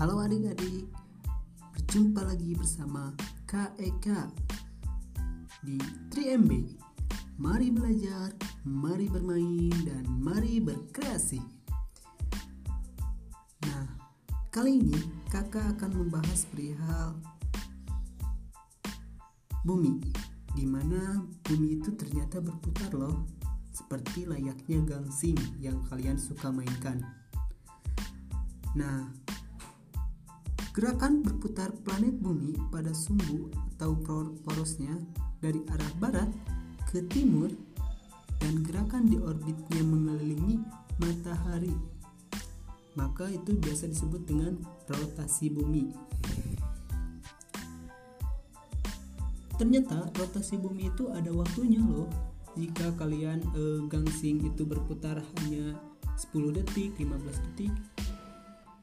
Halo adik-adik, berjumpa lagi bersama Kak Eka di 3MB. Mari belajar, mari bermain, dan mari berkreasi. Nah, kali ini kakak akan membahas perihal bumi, di mana bumi itu ternyata berputar loh, seperti layaknya gangsing yang kalian suka mainkan. Nah, gerakan berputar planet bumi pada sumbu atau porosnya dari arah barat ke timur dan gerakan di orbitnya mengelilingi matahari. Maka itu biasa disebut dengan rotasi bumi. Ternyata rotasi bumi itu ada waktunya loh. Jika kalian e, gangsing itu berputar hanya 10 detik, 15 detik.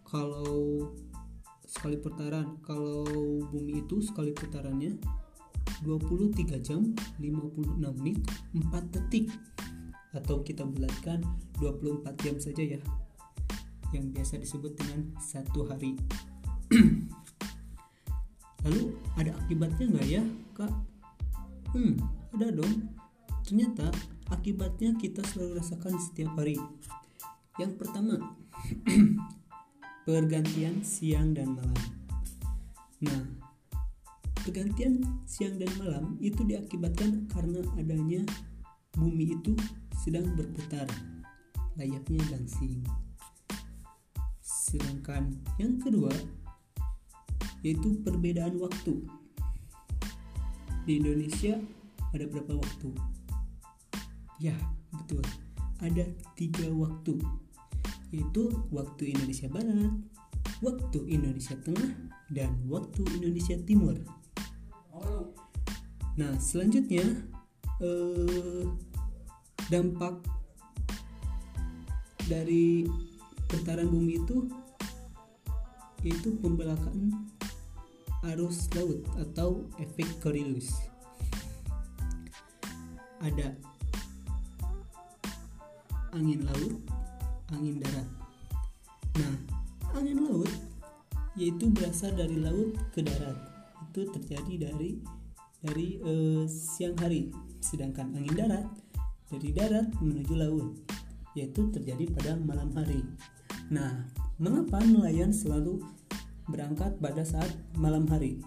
Kalau sekali putaran, kalau bumi itu sekali putarannya 23 jam 56 menit 4 detik. Atau kita bulatkan 24 jam saja ya. Yang biasa disebut dengan satu hari. Lalu ada akibatnya nggak ya kak? Hmm ada dong. Ternyata akibatnya kita selalu rasakan setiap hari. Yang pertama pergantian siang dan malam nah Pergantian siang dan malam itu diakibatkan karena adanya bumi itu sedang berputar layaknya gangsing. Sedangkan yang kedua yaitu perbedaan waktu. Di Indonesia ada berapa waktu? Ya, betul. Ada tiga waktu, yaitu waktu Indonesia Barat, waktu Indonesia Tengah, dan waktu Indonesia Timur. Nah, selanjutnya eh, dampak dari putaran bumi itu yaitu pembelakan arus laut atau efek Coriolis. Ada angin laut, angin darat. Nah, angin laut yaitu berasal dari laut ke darat. Itu terjadi dari dari uh, siang hari, sedangkan angin darat dari darat menuju laut, yaitu terjadi pada malam hari. Nah, mengapa nelayan selalu berangkat pada saat malam hari?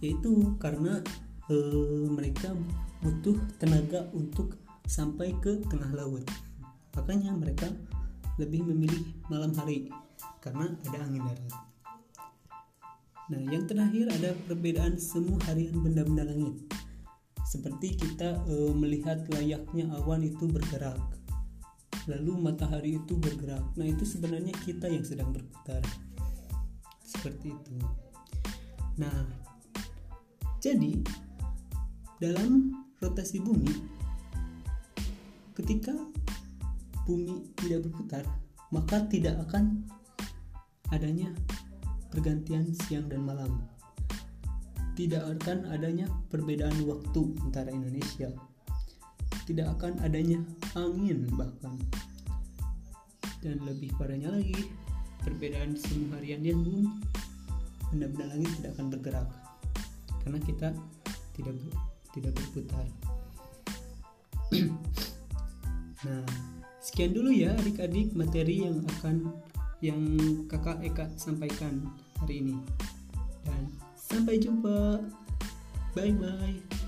Yaitu karena uh, mereka butuh tenaga untuk sampai ke tengah laut. Makanya mereka lebih memilih malam hari karena ada angin darat. Nah, yang terakhir ada perbedaan semu harian benda-benda langit. Seperti kita e, melihat layaknya awan itu bergerak, lalu matahari itu bergerak. Nah, itu sebenarnya kita yang sedang berputar. Seperti itu. Nah, jadi dalam rotasi bumi ketika bumi tidak berputar, maka tidak akan adanya pergantian siang dan malam. Tidak akan adanya perbedaan waktu antara Indonesia. Tidak akan adanya angin bahkan. Dan lebih parahnya lagi, perbedaan suhu harian dan bumi benda-benda langit tidak akan bergerak karena kita tidak tidak berputar. nah, sekian dulu ya adik-adik materi yang akan yang kakak Eka sampaikan hari ini. Dan sampai jumpa. Bye bye